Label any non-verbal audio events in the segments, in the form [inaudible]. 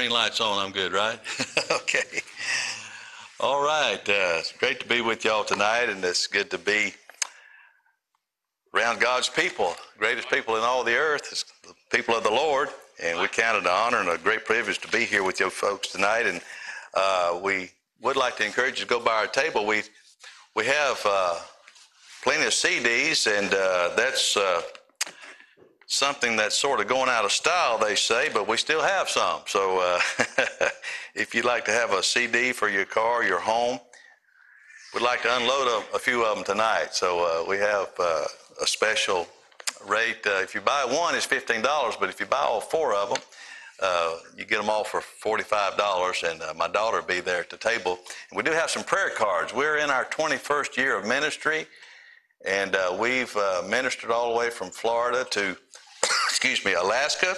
green light's on, I'm good, right? [laughs] okay. All right. Uh, it's great to be with y'all tonight, and it's good to be around God's people. greatest people in all the earth is the people of the Lord, and we count it an honor and a great privilege to be here with you folks tonight. And uh, we would like to encourage you to go by our table. We we have uh, plenty of CDs, and uh, that's uh, something that's sort of going out of style, they say, but we still have some. So uh, [laughs] if you'd like to have a CD for your car, your home, we'd like to unload a, a few of them tonight. So uh, we have uh, a special rate. Uh, if you buy one, it's $15, but if you buy all four of them, uh, you get them all for $45, and uh, my daughter will be there at the table. And we do have some prayer cards. We're in our 21st year of ministry, and we've ministered all the way from Florida to excuse me, Alaska,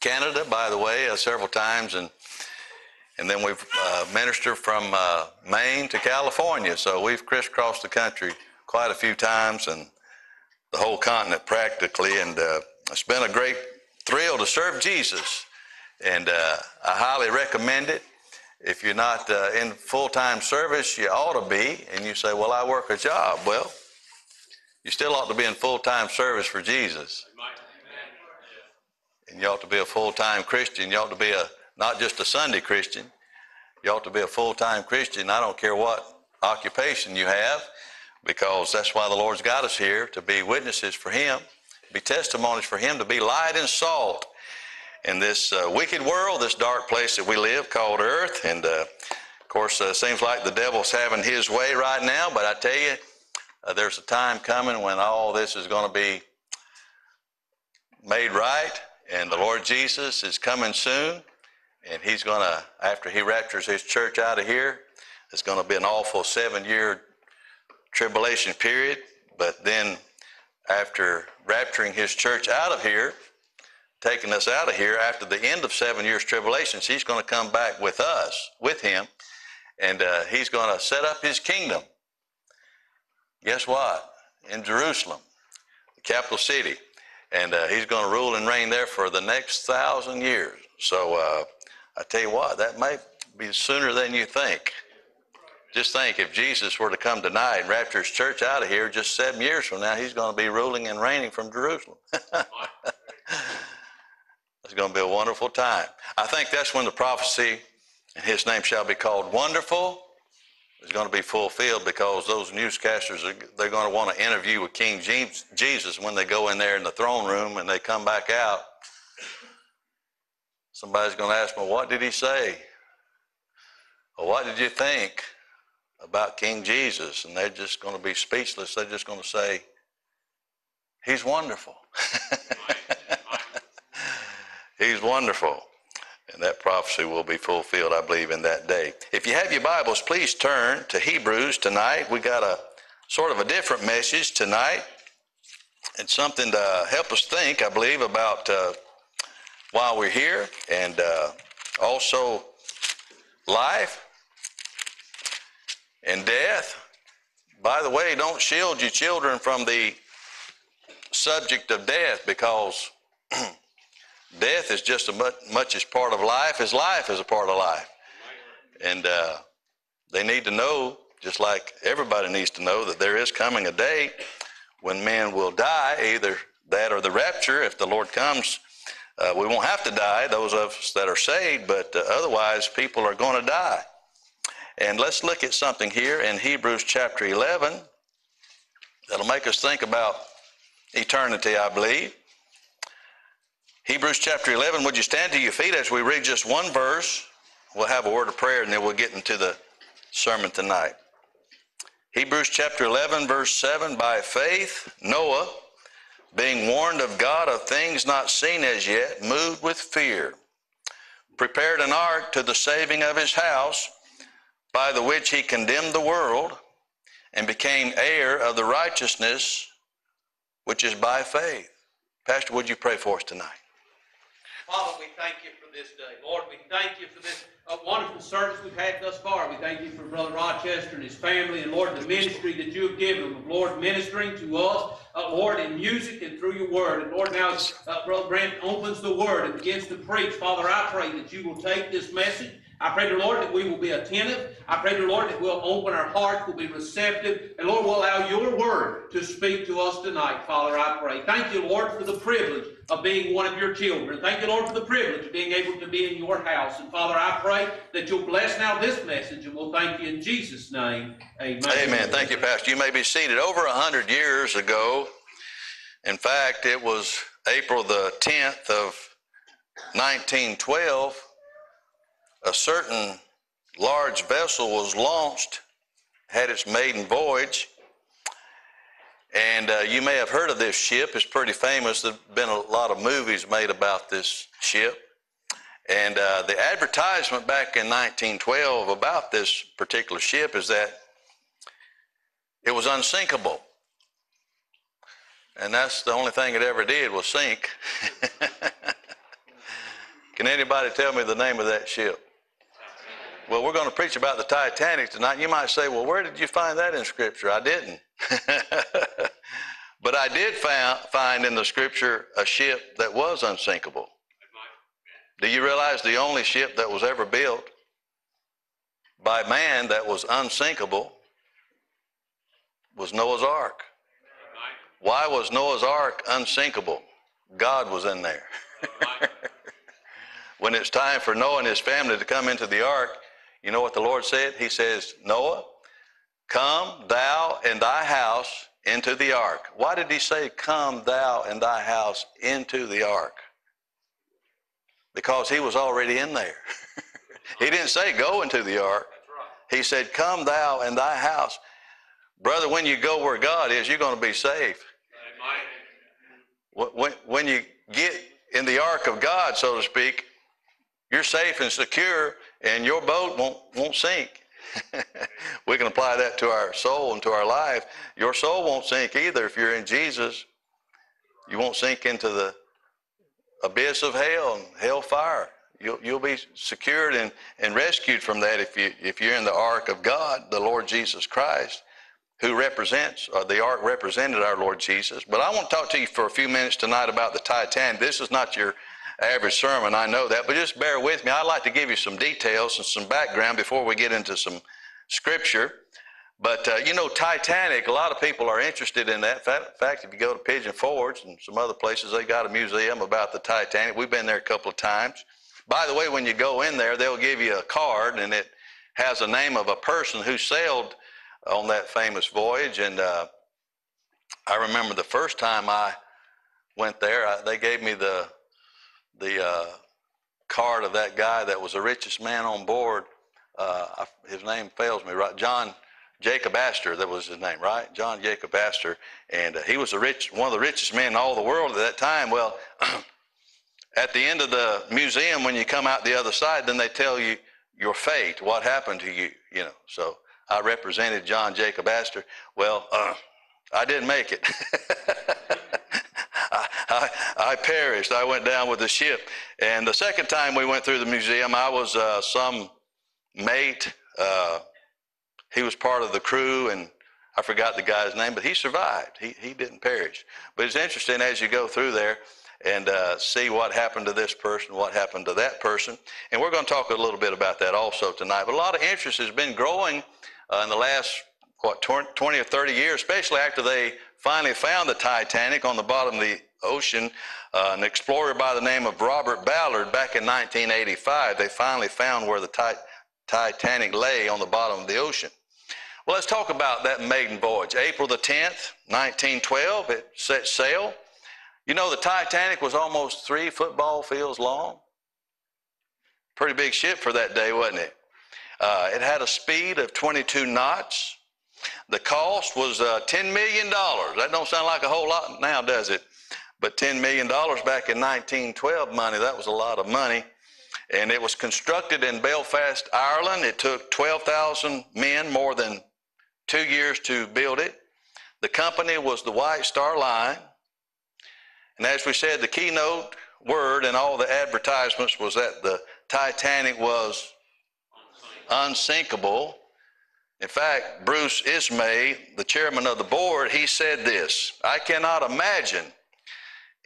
Canada, by the way, uh, several times, and and then we've uh, ministered from uh, Maine to California. So we've crisscrossed the country quite a few times and the whole continent practically. And uh, it's been a great thrill to serve Jesus. And uh, I highly recommend it. If you're not uh, in full time service, you ought to be. And you say, Well, I work a job. Well, you still ought to be in full time service for Jesus. And you ought to be a full time Christian. You ought to be a not just a Sunday Christian. You ought to be a full time Christian. I don't care what occupation you have, because that's why the Lord's got us here to be witnesses for Him, be testimonies for Him, to be light and salt in this uh, wicked world, this dark place that we live called earth. And uh, of course, uh, seems like the devil's having his way right now, but I tell you, uh, there's a time coming when all this is going to be made right, and the Lord Jesus is coming soon, and He's going to, after He raptures His church out of here, it's going to be an awful seven year tribulation period. But then, after rapturing His church out of here, taking us out of here, after the end of seven years tribulations, He's going to come back with us, with Him, and uh, He's going to set up His kingdom guess what? In Jerusalem, the capital city. And uh, he's going to rule and reign there for the next thousand years. So uh, I tell you what, that may be sooner than you think. Just think if Jesus were to come tonight and rapture his church out of here, just seven years from now, he's going to be ruling and reigning from Jerusalem. [laughs] it's going to be a wonderful time. I think that's when the prophecy, and his name shall be called Wonderful, is going to be fulfilled because those newscasters are, they're going to want to interview with King James, Jesus when they go in there in the throne room and they come back out. Somebody's going to ask them, "What did he say?" Well, what did you think about King Jesus? And they're just going to be speechless. They're just going to say, "He's wonderful." [laughs] He's wonderful. And that prophecy will be fulfilled, I believe, in that day. If you have your Bibles, please turn to Hebrews tonight. We got a sort of a different message tonight. It's something to help us think, I believe, about uh, why we're here and uh, also life and death. By the way, don't shield your children from the subject of death because [clears throat] death is just as much, much as part of life as life is a part of life. And uh, they need to know, just like everybody needs to know, that there is coming a day when men will die, either that or the rapture. If the Lord comes, uh, we won't have to die, those of us that are saved, but uh, otherwise, people are going to die. And let's look at something here in Hebrews chapter 11 that'll make us think about eternity, I believe. Hebrews chapter 11, would you stand to your feet as we read just one verse? We'll have a word of prayer and then we'll get into the sermon tonight. Hebrews chapter 11, verse 7 By faith, Noah, being warned of God of things not seen as yet, moved with fear, prepared an ark to the saving of his house, by the which he condemned the world and became heir of the righteousness which is by faith. Pastor, would you pray for us tonight? Father, we thank you for this day. Lord, we thank you for this uh, wonderful service we've had thus far. We thank you for Brother Rochester and his family, and Lord, the ministry that you have given him, Lord, ministering to us, uh, Lord, in music and through your word. And Lord, now as uh, Brother Brent opens the word and begins to preach, Father, I pray that you will take this message I pray, the Lord, that we will be attentive. I pray, the Lord, that we'll open our hearts, we'll be receptive, and Lord, we'll allow your word to speak to us tonight, Father, I pray. Thank you, Lord, for the privilege of being one of your children. Thank you, Lord, for the privilege of being able to be in your house. And Father, I pray that you'll bless now this message, and we'll thank you in Jesus' name. Amen. Amen. Thank you, Pastor. You may be seated. Over a hundred years ago, in fact, it was April the 10th of 1912 a certain large vessel was launched, had its maiden voyage. And uh, you may have heard of this ship. It's pretty famous. There have been a lot of movies made about this ship. And uh, the advertisement back in 1912 about this particular ship is that it was unsinkable. And that's the only thing it ever did was sink. [laughs] Can anybody tell me the name of that ship? Well, we're going to preach about the Titanic tonight. You might say, well, where did you find that in Scripture? I didn't. [laughs] but I did found, find in the Scripture a ship that was unsinkable. Do you realize the only ship that was ever built by man that was unsinkable was Noah's Ark? Why was Noah's Ark unsinkable? God was in there. [laughs] when it's time for Noah and his family to come into the ark, you know what the Lord said? He says, Noah, come thou and thy house into the ark. Why did he say, Come thou and thy house into the ark? Because he was already in there. [laughs] he didn't say, Go into the ark. He said, Come thou and thy house. Brother, when you go where God is, you're going to be safe. When, when you get in the ark of God, so to speak, you're safe and secure and your boat won't, won't sink. [laughs] we can apply that to our soul and to our life. Your soul won't sink either if you're in Jesus. You won't sink into the abyss of hell and hellfire. You'll, you'll be secured and, and rescued from that if, you, if you're in the ark of God, the Lord Jesus Christ, who represents, or the ark represented our Lord Jesus. But I want to talk to you for a few minutes tonight about the Titanic. This is not your average sermon, I know that, but just bear with me. I'd like to give you some details and some background before we get into some scripture. But uh, you know, Titanic, a lot of people are interested in that. In fact, if you go to Pigeon Forge and some other places, they got a museum about the Titanic. We've been there a couple of times. By the way, when you go in there, they'll give you a card and it has a name of a person who sailed on that famous voyage. And uh, I remember the first time I went there, I, they gave me the the uh, card of that guy that was the richest man on board. Uh, his name fails me, right? John Jacob Astor, that was his name, right? John Jacob Astor, and uh, he was the rich, one of the richest men in all the world at that time. Well, [clears throat] at the end of the museum, when you come out the other side, then they tell you your fate, what happened to you, you know. So I represented John Jacob Astor. Well, [clears throat] I didn't make it. [laughs] I, I, perished. I went down with the ship. And the second time we went through the museum, I was uh, some mate. Uh, he was part of the crew, and I forgot the guy's name, but he survived. He, he didn't perish. But it's interesting as you go through there and uh, see what happened to this person, what happened to that person. And we're going to talk a little bit about that also tonight. But a lot of interest has been growing uh, in the last, what, 20 or 30 years, especially after they finally found the Titanic on the bottom of the ocean. Uh, an explorer by the name of Robert Ballard back in 1985, they finally found where the tit- Titanic lay on the bottom of the ocean. Well, let's talk about that maiden voyage. April the 10th, 1912, it set sail. You know, the Titanic was almost three football fields long. Pretty big ship for that day, wasn't it? Uh, it had a speed of 22 knots. The cost was uh, $10 million. That don't sound like a whole lot now, does it? But $10 million back in 1912 money, that was a lot of money. And it was constructed in Belfast, Ireland. It took 12,000 men, more than two years to build it. The company was the White Star Line. And as we said, the keynote word in all the advertisements was that the Titanic was unsinkable. In fact, Bruce Ismay, the chairman of the board, he said this I cannot imagine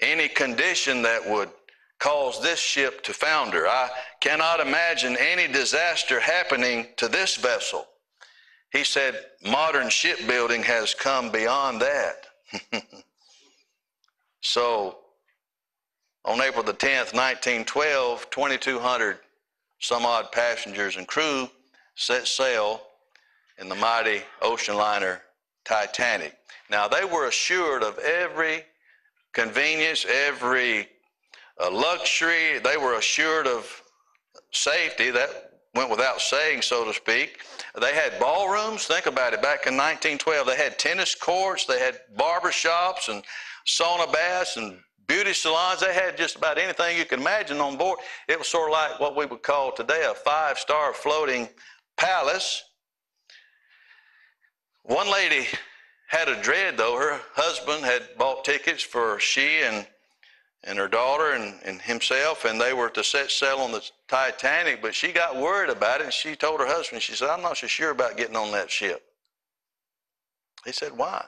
any condition that would cause this ship to founder. I cannot imagine any disaster happening to this vessel. He said, modern shipbuilding has come beyond that. [laughs] so, on April the 10th, 1912, 2,200 some odd passengers and crew set sail in the mighty ocean liner Titanic. Now, they were assured of every convenience, every uh, luxury. They were assured of safety. That went without saying, so to speak. They had ballrooms. Think about it. Back in 1912, they had tennis courts, they had barber shops and sauna baths and beauty salons. They had just about anything you could imagine on board. It was sort of like what we would call today a five star floating palace. One lady had a dread, though. Her husband had bought tickets for she and and her daughter and, and himself, and they were to set sail on the Titanic. But she got worried about it, and she told her husband, she said, I'm not so sure about getting on that ship. He said, Why?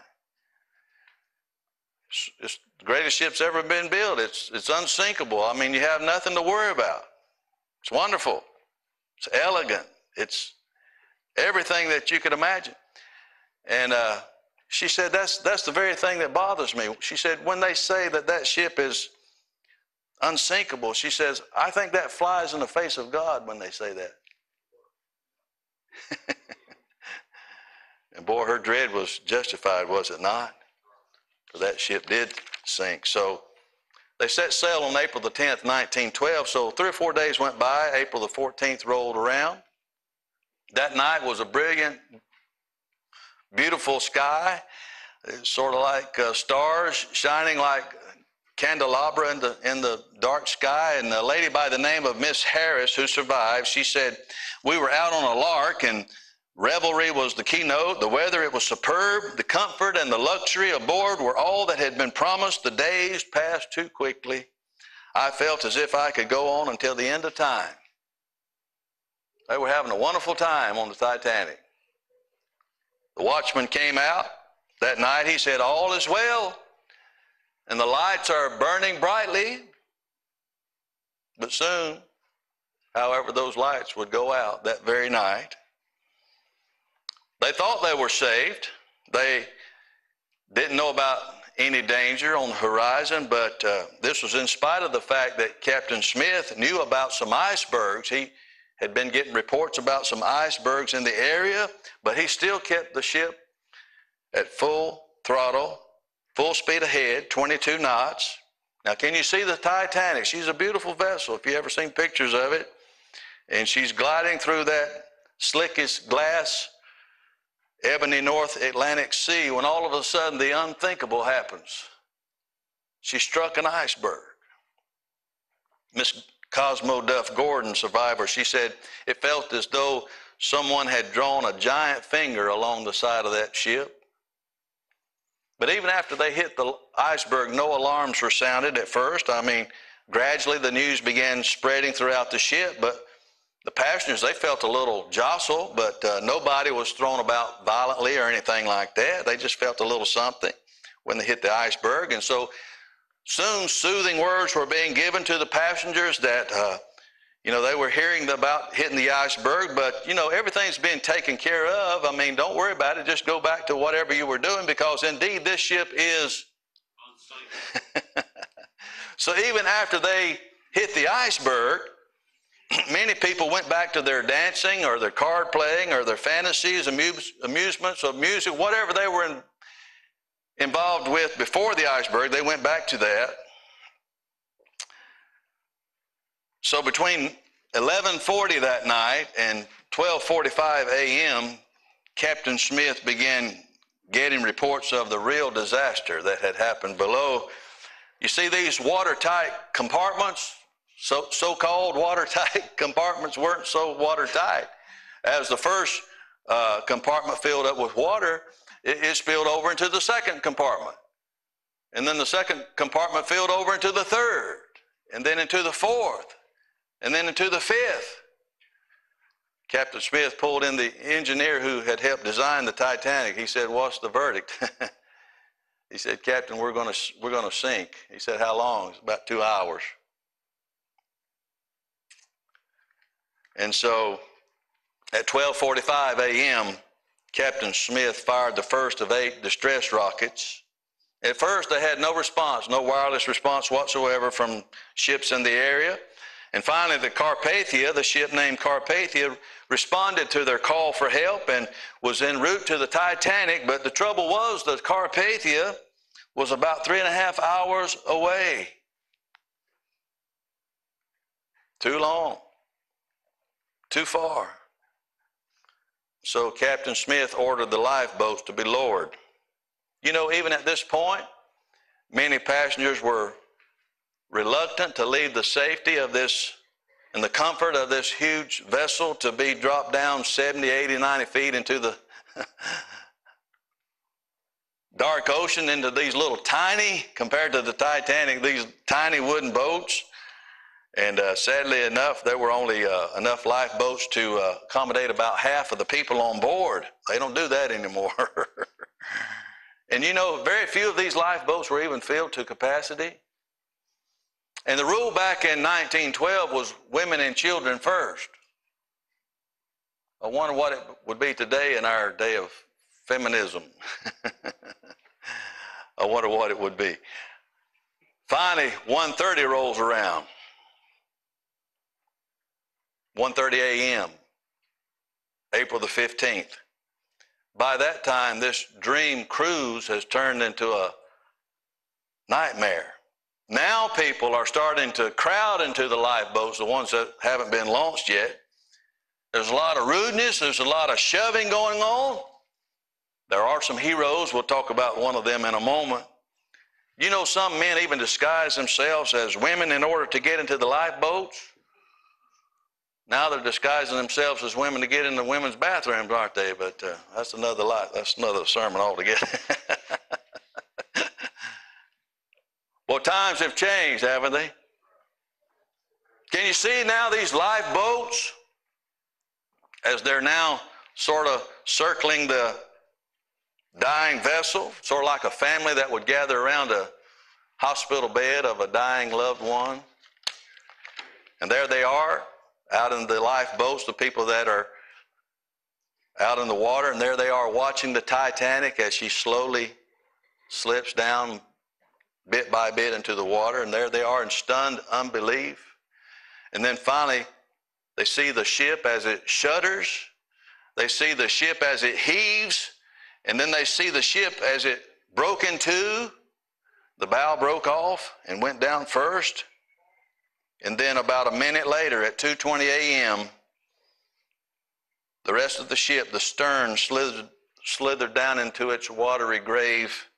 It's, it's the greatest ship's ever been built. It's, it's unsinkable. I mean, you have nothing to worry about. It's wonderful. It's elegant. It's everything that you could imagine. And uh, she said, that's, that's the very thing that bothers me. She said, when they say that that ship is unsinkable. She says, I think that flies in the face of God when they say that. [laughs] and boy, her dread was justified, was it not? Because that ship did sink. So they set sail on April the 10th, 1912. So three or four days went by. April the 14th rolled around. That night was a brilliant, beautiful sky. sort of like uh, stars shining like candelabra in the, in the dark sky. And a lady by the name of Miss Harris, who survived, she said, We were out on a lark and revelry was the keynote. The weather, it was superb. The comfort and the luxury aboard were all that had been promised. The days passed too quickly. I felt as if I could go on until the end of time. They were having a wonderful time on the Titanic. The watchman came out that night. He said, All is well and the lights are burning brightly. But soon, however, those lights would go out that very night. They thought they were saved. They didn't know about any danger on the horizon, but uh, this was in spite of the fact that Captain Smith knew about some icebergs. He had been getting reports about some icebergs in the area, but he still kept the ship at full throttle full speed ahead, 22 knots. Now, can you see the Titanic? She's a beautiful vessel if you ever seen pictures of it. And she's gliding through that slickest glass, ebony North Atlantic Sea when all of a sudden the unthinkable happens. She struck an iceberg. Miss Cosmo Duff Gordon, survivor, she said it felt as though someone had drawn a giant finger along the side of that ship. But even after they hit the iceberg, no alarms were sounded at first. I mean, gradually the news began spreading throughout the ship, but the passengers, they felt a little jostle, but uh, nobody was thrown about violently or anything like that. They just felt a little something when they hit the iceberg. And so soon soothing words were being given to the passengers that uh, you know, they were hearing about hitting the iceberg, but, you know, everything's been taken care of. I mean, don't worry about it. Just go back to whatever you were doing because indeed this ship is. [laughs] so even after they hit the iceberg, [clears throat] many people went back to their dancing or their card playing or their fantasies, amuse, amusements or music, whatever they were in, involved with before the iceberg, they went back to that. So between 11:40 that night and 12:45 a.m., Captain Smith began getting reports of the real disaster that had happened below. You see these watertight compartments, so so-called watertight [laughs] compartments weren't so watertight. As the first uh, compartment filled up with water, it, it spilled over into the second compartment. And then the second compartment filled over into the third. and then into the fourth, and then into the fifth. Captain Smith pulled in the engineer who had helped design the Titanic. He said, What's the verdict? [laughs] he said, Captain, we're going to, we're to sink. He said, How long? About two hours. And so at 12:45 a.m., Captain Smith fired the first of eight distress rockets. At first, they had no response, no wireless response whatsoever from ships in the area. And finally, the Carpathia, the ship named Carpathia, responded to their call for help and was en route to the Titanic. But the trouble was, the Carpathia was about three and a half hours away. Too long, too far. So Captain Smith ordered the lifeboats to be lowered. You know, even at this point, many passengers were reluctant to leave the safety of this and the comfort of this huge vessel to be dropped down 70, 80, 90 feet into the [laughs] dark ocean into these little tiny, compared to the Titanic, these tiny wooden boats. And uh, sadly enough, there were only uh, enough lifeboats to uh, accommodate about half of the people on board. They don't do that anymore. [laughs] and you know, very few of these lifeboats were even filled to capacity. And the rule back in 1912 was women and children first. I wonder what it would be today in our day of feminism. [laughs] I wonder what it would be. Finally, 1.30 rolls around. 1.30 a.m., April the 15th. By that time, this dream cruise has turned into a nightmare. Now people are starting to crowd into the lifeboats, the ones that haven't been launched yet. There's a lot of rudeness, there's a lot of shoving going on. There are some heroes, we'll talk about one of them in a moment. You know, some men even disguise themselves as women in order to get into the lifeboats. Now they're disguising themselves as women to get in the women's bathrooms, aren't they? But uh, that's another life. That's another sermon altogether. [laughs] well, times have changed, haven't they? Can you see now these lifeboats as they're now sort of circling the dying vessel, sort of like a family that would gather around a hospital bed of a dying loved one? And there they are, out in the lifeboats, the people that are out in the water, and there they are watching the Titanic as she slowly slips down bit by bit into the water, and there they are in stunned unbelief. And then finally, they see the ship as it shudders, they see the ship as it heaves, and then they see the ship as it broke in two. The bow broke off and went down first. And then about a minute later at 2:20 a.m., the rest of the ship, the stern, slithered, slithered down into its watery grave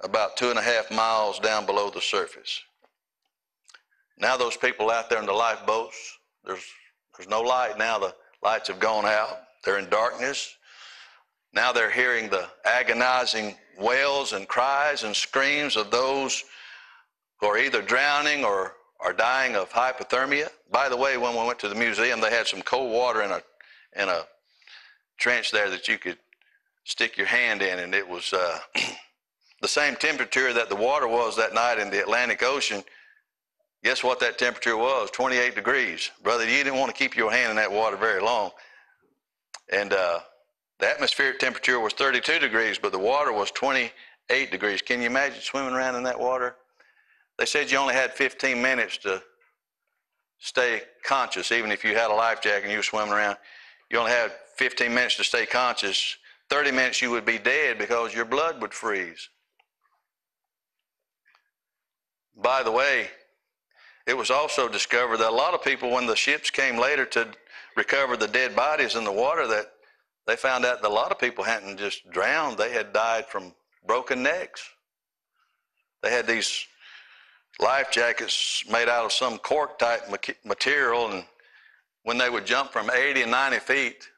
about two and a half miles down below the surface. Now those people out there in the lifeboats, there's there's no light now. The lights have gone out. They're in darkness. Now they're hearing the agonizing wails and cries and screams of those who are either drowning or are dying of hypothermia. By the way, when we went to the museum, they had some cold water in a in a trench there that you could stick your hand in, and it was uh, [clears throat] the same temperature that the water was that night in the Atlantic Ocean. Guess what that temperature was? 28 degrees. Brother, you didn't want to keep your hand in that water very long. And uh, the atmospheric temperature was 32 degrees, but the water was 28 degrees. Can you imagine swimming around in that water? They said you only had 15 minutes to stay conscious, even if you had a life jacket and you were swimming around. You only had 15 minutes to stay conscious. 30 minutes you would be dead because your blood would freeze. By the way, it was also discovered that a lot of people, when the ships came later to recover the dead bodies in the water, that they found out that a lot of people hadn't just drowned, they had died from broken necks. They had these life jackets made out of some cork type material. And when they would jump from 80 and 90 feet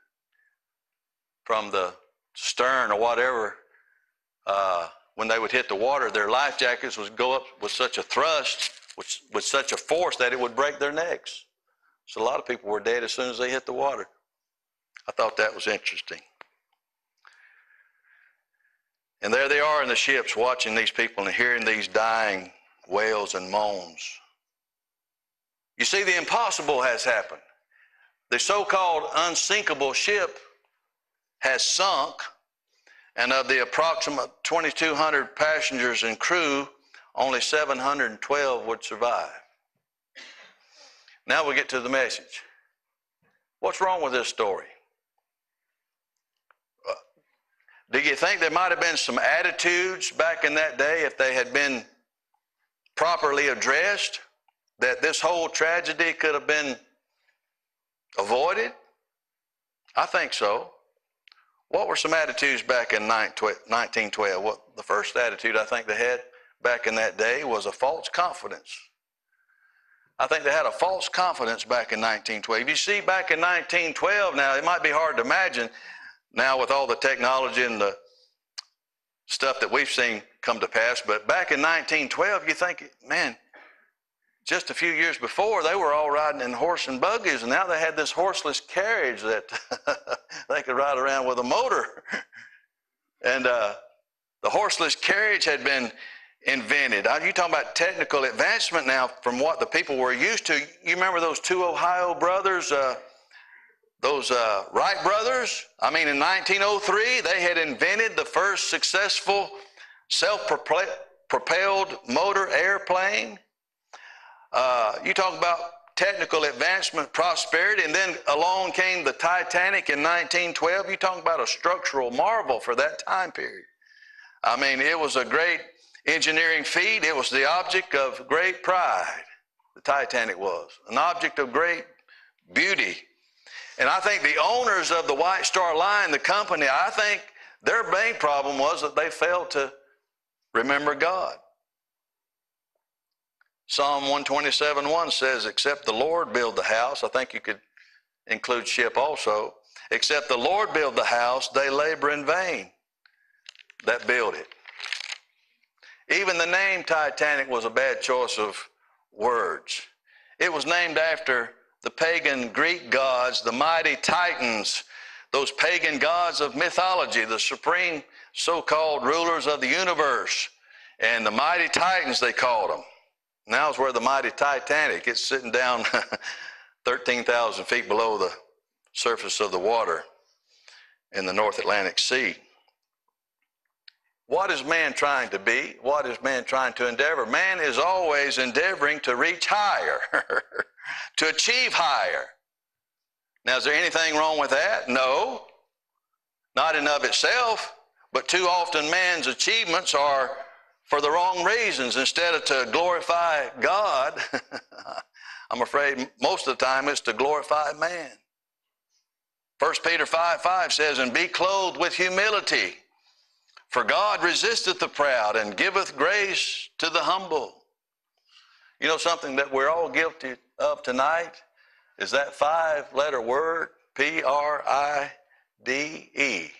from the stern or whatever, uh, when they would hit the water, their life jackets would go up with such a thrust with, with such a force that it would break their necks. So a lot of people were dead as soon as they hit the water. I thought that was interesting. And there they are in the ships watching these people and hearing these dying wails and moans. You see, the impossible has happened. The so called unsinkable ship has sunk, and of the approximate 2,200 passengers and crew, only 712 would survive. Now we get to the message. What's wrong with this story? Uh, do you think there might have been some attitudes back in that day if they had been properly addressed that this whole tragedy could have been avoided? I think so. What were some attitudes back in 1912? What the first attitude I think they had back in that day was a false confidence. I think they had a false confidence back in 1912. You see, back in 1912, now it might be hard to imagine now with all the technology and the stuff that we've seen come to pass, but back in 1912, you think, man, just a few years before, they were all riding in horse and buggies, and now they had this horseless carriage that [laughs] they could ride around with a motor. and uh, the horseless carriage had been invented. Are You talking about technical advancement now from what the people were used to. You remember those two Ohio brothers, uh, those uh, Wright brothers? I mean, in 1903, they had invented the first successful self-propelled motor airplane. Uh, you talk about technical advancement, prosperity, and then along came the Titanic in 1912. You talk about a structural marvel for that time period. I mean, it was a great engineering feat. It was the object of great pride. The Titanic was an object of great beauty. And I think the owners of the White Star Line, the company, I think their main problem was that they failed to remember God. Psalm 127 1 says, Except the Lord build the house, I think you could include ship also. Except the Lord build the house, they labor in vain that build it. Even the name Titanic was a bad choice of words. It was named after the pagan Greek gods, the mighty Titans, those pagan gods of mythology, the supreme so called rulers of the universe. And the mighty Titans, they called them. Now is where the mighty Titanic, it's sitting down [laughs] 13,000 feet below the surface of the water in the North Atlantic Sea. What is man trying to be? What is man trying to endeavor? Man is always endeavoring to reach higher, [laughs] to achieve higher. Now, is there anything wrong with that? No, not in of itself, but too often man's achievements are for the wrong reasons. Instead of to glorify God, [laughs] I'm afraid most of the time it's to glorify man. 1 Peter 5 5 says, And be clothed with humility for God resisteth the proud and giveth grace to the humble. You know something that we're all guilty of tonight is that five letter word, P R I D E.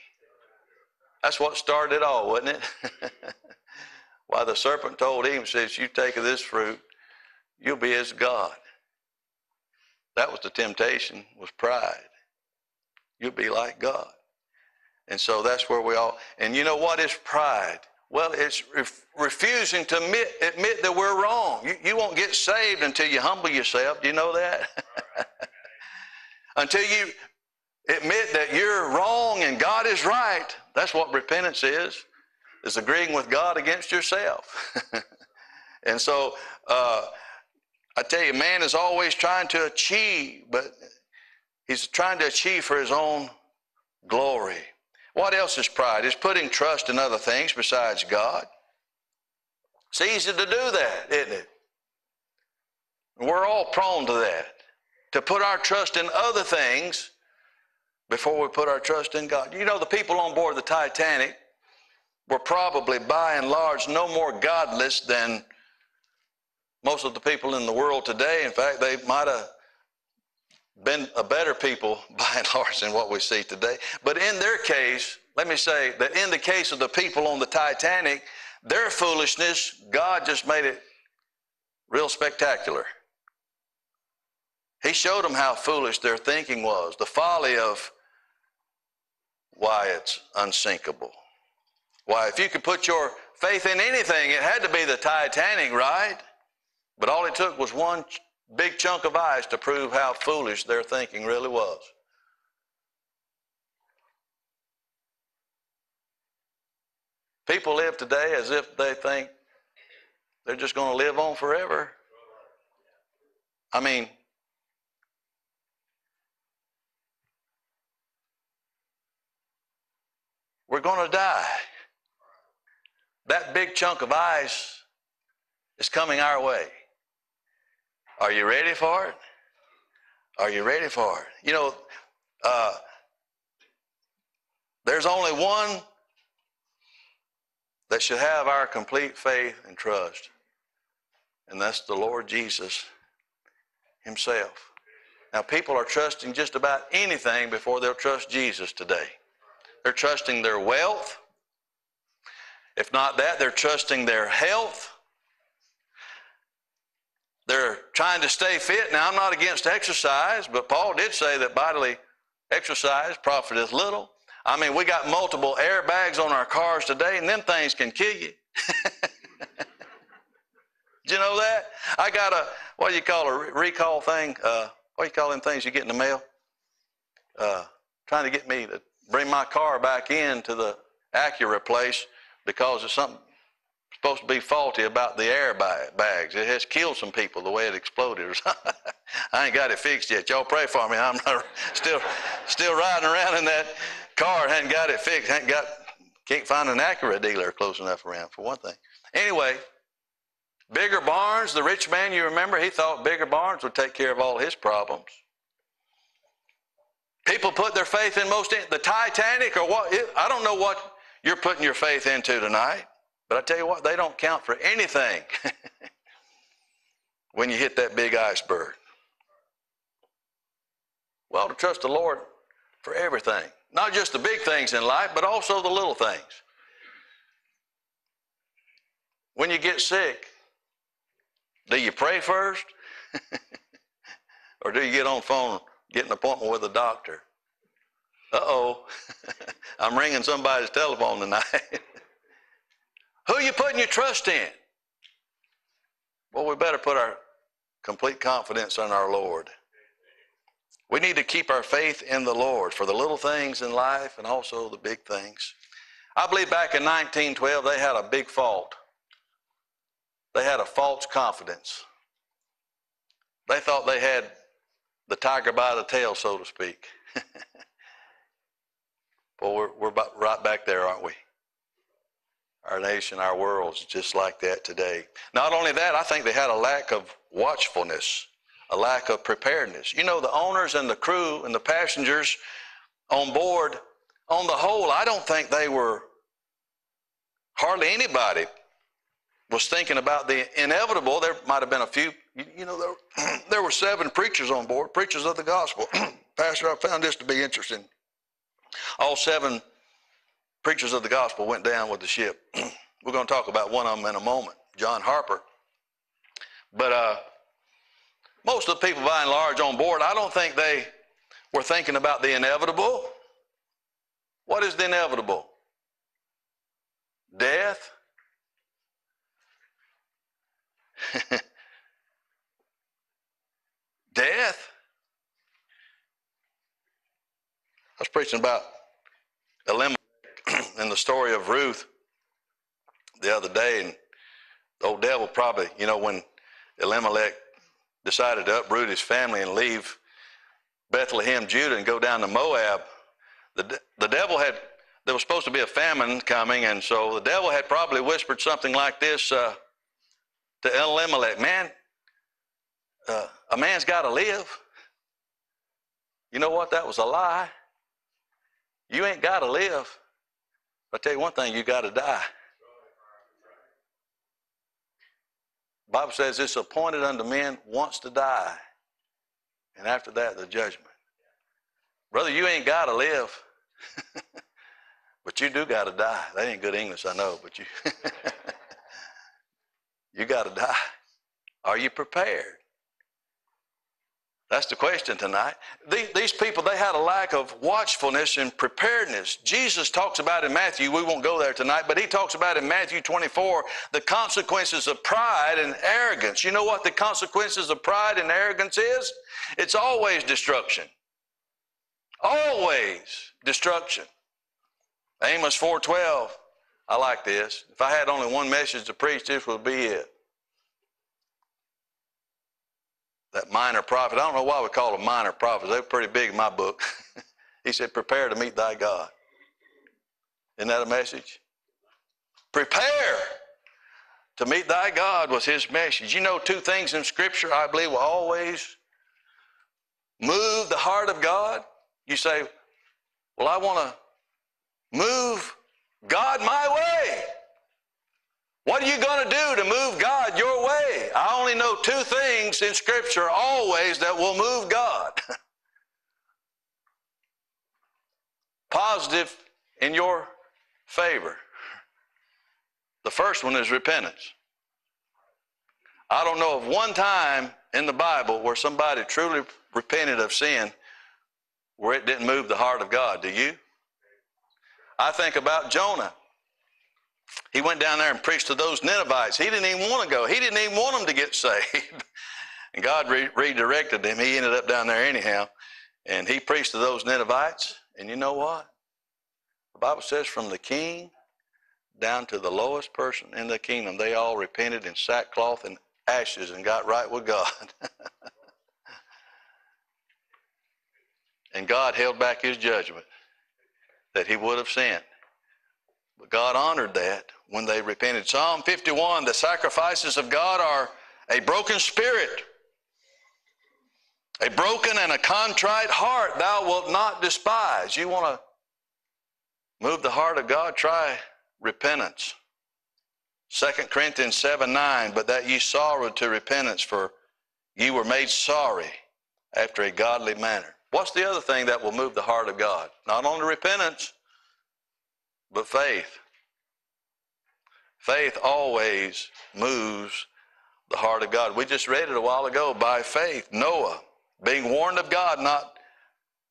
That's what started it all, wasn't it? [laughs] Why the serpent told Eve, says, You take of this fruit, you'll be as God. That was the temptation, was pride. You'll be like God. And so that's where we all, and you know what is pride? Well, it's ref, refusing to admit, admit that we're wrong. You, you won't get saved until you humble yourself. Do you know that? [laughs] until you admit that you're wrong and God is right. That's what repentance is, is agreeing with God against yourself. [laughs] and so uh, I tell you, man is always trying to achieve, but he's trying to achieve for his own glory. What else is pride? It's putting trust in other things besides God. It's easy to do that, isn't it? We're all prone to that, to put our trust in other things before we put our trust in God. You know, the people on board the Titanic were probably by and large no more godless than most of the people in the world today. In fact, they might have been a better people [laughs] by and large than what we see today. But in their case, let me say that in the case of the people on the Titanic, their foolishness, God just made it real spectacular. He showed them how foolish their thinking was, the folly of why it's unsinkable. Why, if you could put your faith in anything, it had to be the Titanic, right? But all it took was one big chunk of ice to prove how foolish their thinking really was. People live today as if they think they're just going to live on forever. I mean, we're going to die. That big chunk of ice is coming our way. Are you ready for it? Are you ready for it? You know, uh, there's only one that should have our complete faith and trust, and that's the Lord Jesus Himself. Now, people are trusting just about anything before they'll trust Jesus today. They're trusting their wealth. If not that, they're trusting their health. They're trying to stay fit. Now, I'm not against exercise, but Paul did say that bodily exercise profiteth little. I mean, we got multiple airbags on our cars today, and them things can kill you. [laughs] Did you know that? I got a, what do you call a recall thing? Uh, what do you call them things you get in the mail? Uh, trying to get me to bring my car back in to the Acura place because of something supposed to be faulty about the airbags. It has killed some people the way it exploded or [laughs] something. I ain't got it fixed yet. Y'all pray for me. I'm still still riding around in that car. Hadn't got it fixed. Hadn't got can't find an Acura dealer close enough around for one thing. Anyway, Bigger barns, the rich man you remember, he thought Bigger barns would take care of all his problems. People put their faith in most the Titanic or what I don't know what you're putting your faith into tonight. But I tell you what, they don't count for anything [laughs] when you hit that big iceberg. Well, to trust the Lord for everything, not just the big things in life, but also the little things. When you get sick, do you pray first? [laughs] or do you get on phone, get an appointment with a doctor? Uh oh, [laughs] I'm ringing somebody's telephone tonight. [laughs] Who are you putting your trust in? Well, we better put our complete confidence in our Lord. We need to keep our faith in the Lord for the little things in life and also the big things. I believe back in 1912 they had a big fault. They had a false confidence. They thought they had the tiger by the tail, so to speak. [laughs] well, we're, we're right back there, aren't we? our nation, our world is just like that today. Not only that, I think they had a lack of watchfulness, a lack of preparedness. You know, the owners and the crew and the passengers on board, on the whole, I don't think they were, hardly anybody was thinking about the inevitable. There might have been a few, you, you know, there, [clears throat] there were seven preachers on board, preachers of the gospel. [clears throat] Pastor, I found this to be interesting. All seven preachers of the gospel went down with the ship. [clears throat] We're going to talk about one of them in a moment, John Harper. But uh, most of the people, by and large, on board, I don't think they were thinking about the inevitable. What is the inevitable? Death. Death. [laughs] I was preaching about Elimelech [clears throat] and the story of Ruth the other day, and the old devil probably, you know, when Elimelech decided to uproot his family and leave Bethlehem, Judah, and go down to Moab, the, the devil had, there was supposed to be a famine coming, and so the devil had probably whispered something like this uh, to Elimelech Man, uh, a man's got to live. You know what? That was a lie. You ain't got to live. I tell you one thing, you got to die. Bible says it's appointed unto men once to die, and after that the judgment. Brother, you ain't got to live, [laughs] but you do got to die. That ain't good English, I know, but you [laughs] you got to die. Are you prepared? That's the question tonight. These people, they had a lack of watchfulness and preparedness. Jesus talks about in Matthew, we won't go there tonight, but he talks about in Matthew 24 the consequences of pride and arrogance. You know what the consequences of pride and arrogance is? It's always destruction. Always destruction. Amos 4:12. I like this. If I had only one message to preach, this would be it. That minor prophet. I don't know why we call them minor prophets. They're pretty big in my book. [laughs] he said, Prepare to meet thy God. Isn't that a message? Prepare to meet thy God was his message. You know, two things in Scripture I believe will always move the heart of God. You say, Well, I want to move God my way. What are you going to do to move God your way? I only know two things in Scripture always that will move God. [laughs] Positive in your favor. The first one is repentance. I don't know of one time in the Bible where somebody truly repented of sin where it didn't move the heart of God. Do you? I think about Jonah. He went down there and preached to those Ninevites. He didn't even want to go. He didn't even want them to get saved. [laughs] and God re- redirected him. He ended up down there anyhow. And he preached to those Ninevites. And you know what? The Bible says from the king down to the lowest person in the kingdom, they all repented in sackcloth and ashes and got right with God. [laughs] and God held back his judgment that he would have sent. But God honored that when they repented. Psalm 51 the sacrifices of God are a broken spirit, a broken and a contrite heart thou wilt not despise. You want to move the heart of God? Try repentance. 2 Corinthians 7 9, but that ye sorrowed to repentance, for ye were made sorry after a godly manner. What's the other thing that will move the heart of God? Not only repentance, but faith. Faith always moves the heart of God. We just read it a while ago. By faith, Noah, being warned of God, not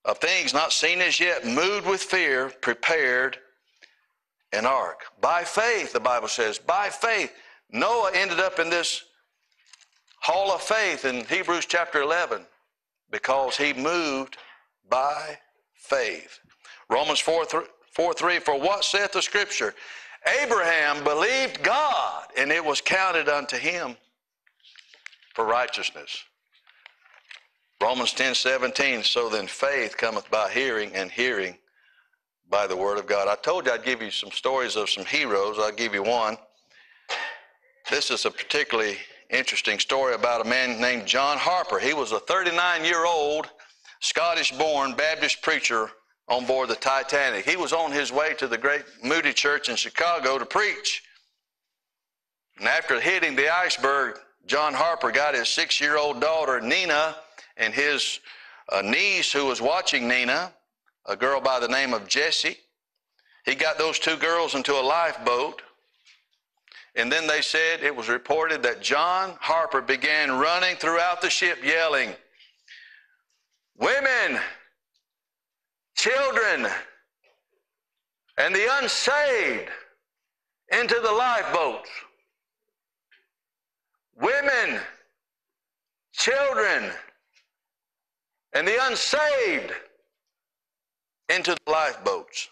of things not seen as yet, moved with fear, prepared an ark. By faith, the Bible says, by faith, Noah ended up in this hall of faith in Hebrews chapter 11 because he moved by faith. Romans 4, 3, 4 3 For what saith the scripture? Abraham believed God, and it was counted unto him for righteousness. Romans 10 17, so then faith cometh by hearing, and hearing by the word of God. I told you I'd give you some stories of some heroes. I'll give you one. This is a particularly interesting story about a man named John Harper. He was a 39 year old Scottish born Baptist preacher on board the Titanic. He was on his way to the great Moody Church in Chicago to preach. And after hitting the iceberg, John Harper got his six year old daughter, Nina, and his uh, niece, who was watching Nina, a girl by the name of Jessie. He got those two girls into a lifeboat. And then they said it was reported that John Harper began running throughout the ship yelling, Women, children, and the unsaved into the lifeboats. Women, children, and the unsaved into the lifeboats.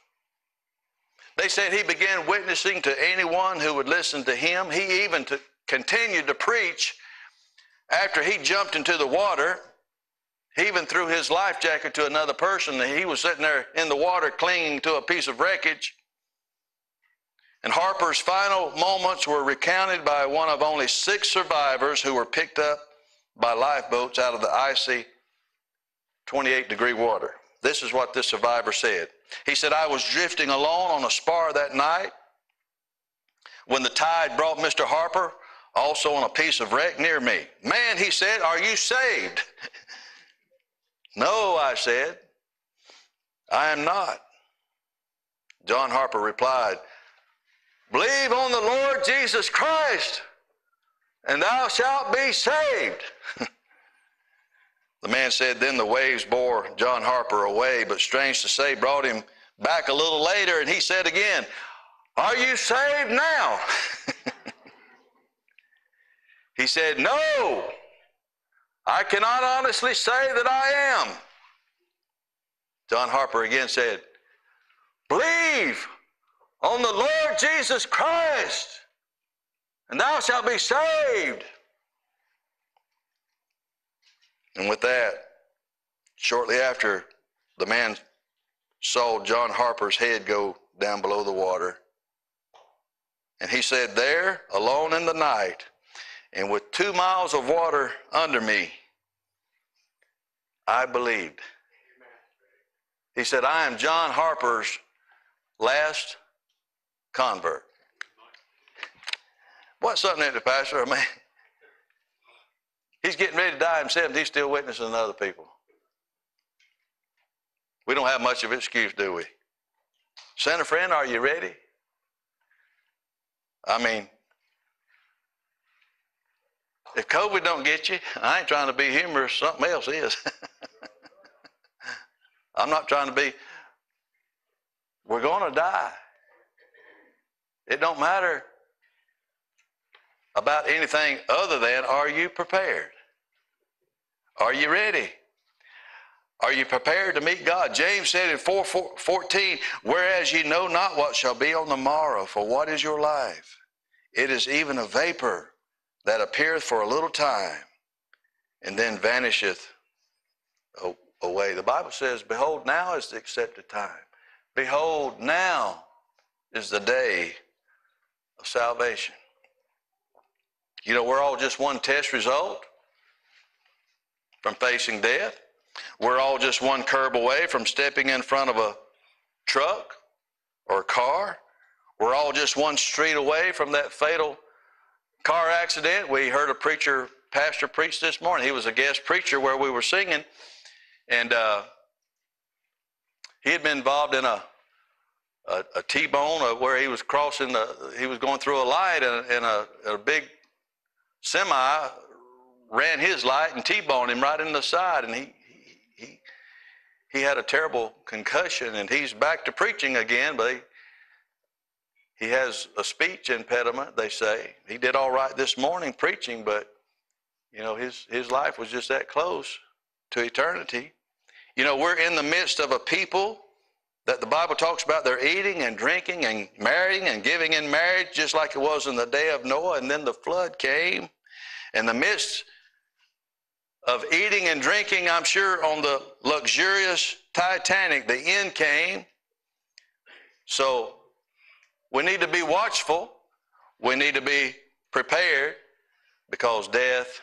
They said he began witnessing to anyone who would listen to him. He even to, continued to preach after he jumped into the water he even threw his life jacket to another person. He was sitting there in the water clinging to a piece of wreckage. And Harper's final moments were recounted by one of only six survivors who were picked up by lifeboats out of the icy 28 degree water. This is what this survivor said. He said, I was drifting alone on a spar that night when the tide brought Mr. Harper also on a piece of wreck near me. Man, he said, are you saved? No, I said, I am not. John Harper replied, Believe on the Lord Jesus Christ, and thou shalt be saved. [laughs] the man said, Then the waves bore John Harper away, but strange to say, brought him back a little later, and he said again, Are you saved now? [laughs] he said, No, I cannot honestly say that I am. John Harper again said, Believe on the Lord Jesus Christ, and thou shalt be saved. And with that, shortly after, the man saw John Harper's head go down below the water. And he said, There, alone in the night, and with two miles of water under me, I believed. He said, I am John Harper's last convert. What's something that the pastor, [laughs] man? He's getting ready to die himself, he's still witnessing other people. We don't have much of an excuse, do we? Santa friend, are you ready? I mean, if COVID don't get you, I ain't trying to be humorous, something else is. [laughs] I'm not trying to be, we're going to die. It don't matter about anything other than are you prepared? Are you ready? Are you prepared to meet God? James said in 4, 4, 14, whereas ye know not what shall be on the morrow, for what is your life? It is even a vapor that appeareth for a little time and then vanisheth away. The Bible says, Behold, now is the accepted time. Behold, now is the day of salvation. You know, we're all just one test result from facing death. We're all just one curb away from stepping in front of a truck or a car. We're all just one street away from that fatal accident. We heard a preacher, pastor preach this morning. He was a guest preacher where we were singing, and uh, he had been involved in a a, a T-bone where he was crossing the, he was going through a light and, and a, a big semi ran his light and T-boned him right in the side, and he he he had a terrible concussion, and he's back to preaching again, but he, he has a speech impediment. They say he did all right this morning preaching, but you know his his life was just that close to eternity. You know we're in the midst of a people that the Bible talks about they're eating and drinking and marrying and giving in marriage just like it was in the day of Noah, and then the flood came. In the midst of eating and drinking, I'm sure on the luxurious Titanic, the end came. So we need to be watchful. We need to be prepared because death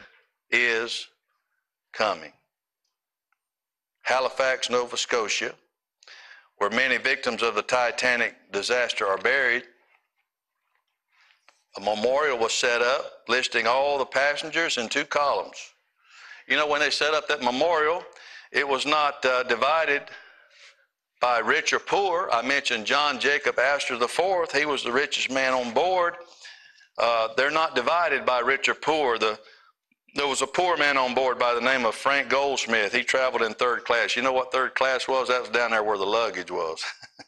is coming. Halifax, Nova Scotia where many victims of the Titanic disaster are buried. A memorial was set up listing all the passengers in two columns. You know, when they set up that memorial, it was not uh, divided by rich or poor. I mentioned John Jacob Astor IV. He was the richest man on board. Uh, they're not divided by rich or poor. The there was a poor man on board by the name of Frank Goldsmith. He traveled in third class. You know what third class was? That was down there where the luggage was.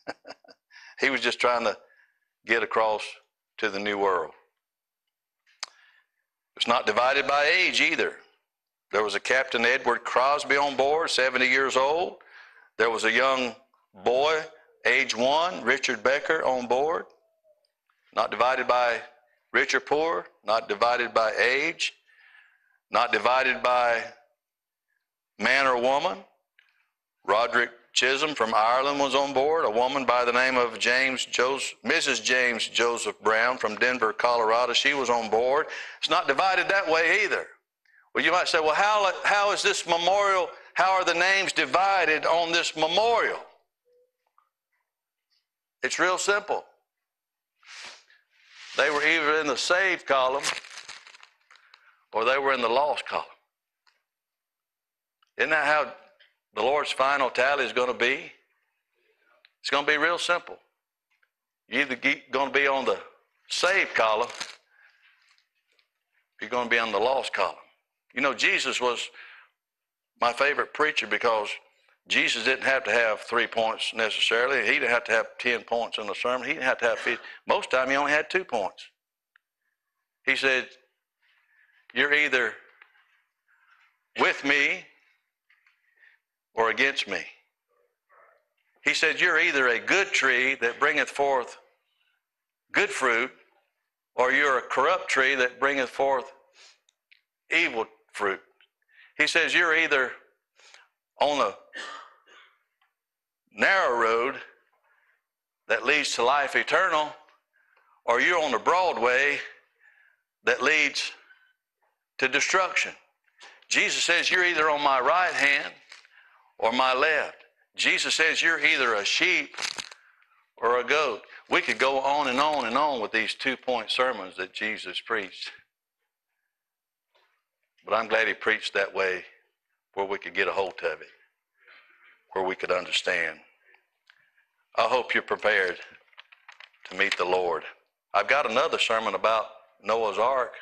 [laughs] he was just trying to get across to the new world. It's not divided by age either. There was a Captain Edward Crosby on board, 70 years old. There was a young boy, age one, Richard Becker, on board. Not divided by rich or poor, not divided by age not divided by man or woman. Roderick Chisholm from Ireland was on board. A woman by the name of James Joseph, Mrs. James Joseph Brown from Denver, Colorado. She was on board. It's not divided that way either. Well, you might say, well, how, how is this memorial, how are the names divided on this memorial? It's real simple. They were either in the saved column or they were in the lost column. Isn't that how the Lord's final tally is going to be? It's going to be real simple. You're either going to be on the saved column you're going to be on the lost column. You know, Jesus was my favorite preacher because Jesus didn't have to have three points necessarily. He didn't have to have 10 points in the sermon. He didn't have to have 50. Most time he only had two points. He said, You're either with me or against me. He said, You're either a good tree that bringeth forth good fruit, or you're a corrupt tree that bringeth forth evil fruit. He says, You're either on the narrow road that leads to life eternal, or you're on the broad way that leads to destruction. Jesus says, You're either on my right hand or my left. Jesus says, You're either a sheep or a goat. We could go on and on and on with these two point sermons that Jesus preached. But I'm glad he preached that way where we could get a hold of it, where we could understand. I hope you're prepared to meet the Lord. I've got another sermon about Noah's Ark,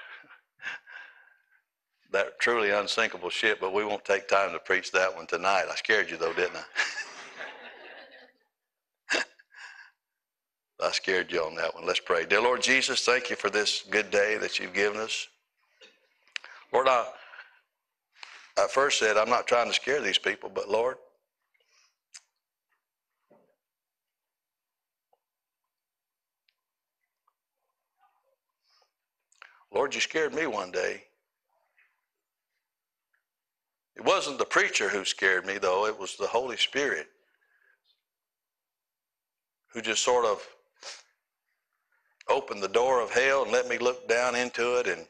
[laughs] that truly unsinkable ship, but we won't take time to preach that one tonight. I scared you though, didn't I? [laughs] I scared you on that one. Let's pray. Dear Lord Jesus, thank you for this good day that you've given us. Lord, I, I first said, I'm not trying to scare these people, but Lord, Lord, you scared me one day. It wasn't the preacher who scared me, though, it was the Holy Spirit who just sort of opened the door of hell and let me look down into it and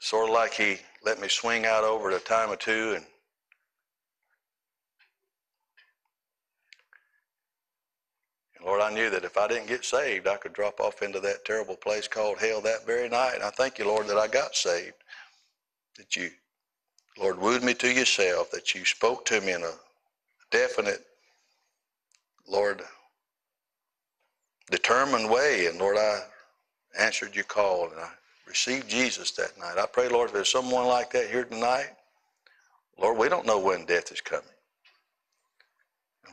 sort of like he let me swing out over at a time or two and Lord, I knew that if I didn't get saved, I could drop off into that terrible place called hell that very night. And I thank you, Lord, that I got saved. That you, Lord, wooed me to yourself, that you spoke to me in a definite, Lord, determined way. And Lord, I answered your call and I received Jesus that night. I pray, Lord, if there's someone like that here tonight, Lord, we don't know when death is coming.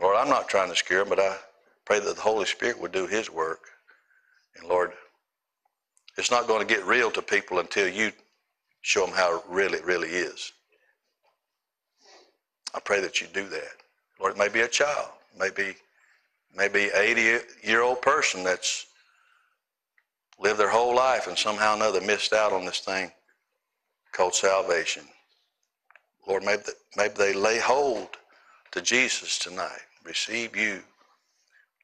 Lord, I'm not trying to scare them, but I pray that the Holy Spirit would do his work. And Lord, it's not going to get real to people until you show them how real it really is. I pray that you do that. Lord, it may be a child, maybe maybe 80 year old person that's lived their whole life and somehow or another missed out on this thing called salvation. Lord, maybe, maybe they lay hold to Jesus tonight. Receive you,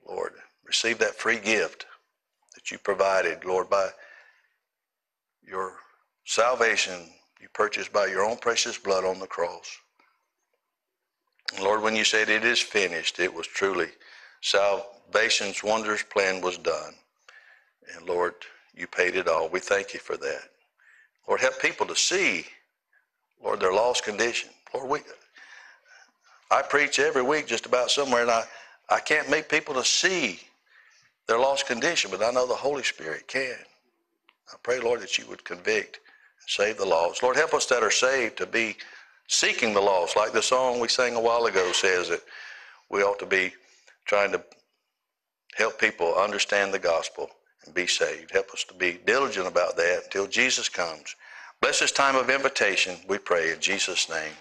Lord. Receive that free gift that you provided, Lord, by your salvation you purchased by your own precious blood on the cross. Lord, when you said it is finished, it was truly salvation's wondrous plan was done. And Lord, you paid it all. We thank you for that. Lord, help people to see, Lord, their lost condition. Lord, we, I preach every week just about somewhere, and I, I can't make people to see their lost condition, but I know the Holy Spirit can. I pray, Lord, that you would convict and save the lost. Lord, help us that are saved to be seeking the lost, like the song we sang a while ago says that we ought to be trying to help people understand the gospel and be saved. Help us to be diligent about that until Jesus comes. Bless this time of invitation, we pray in Jesus' name.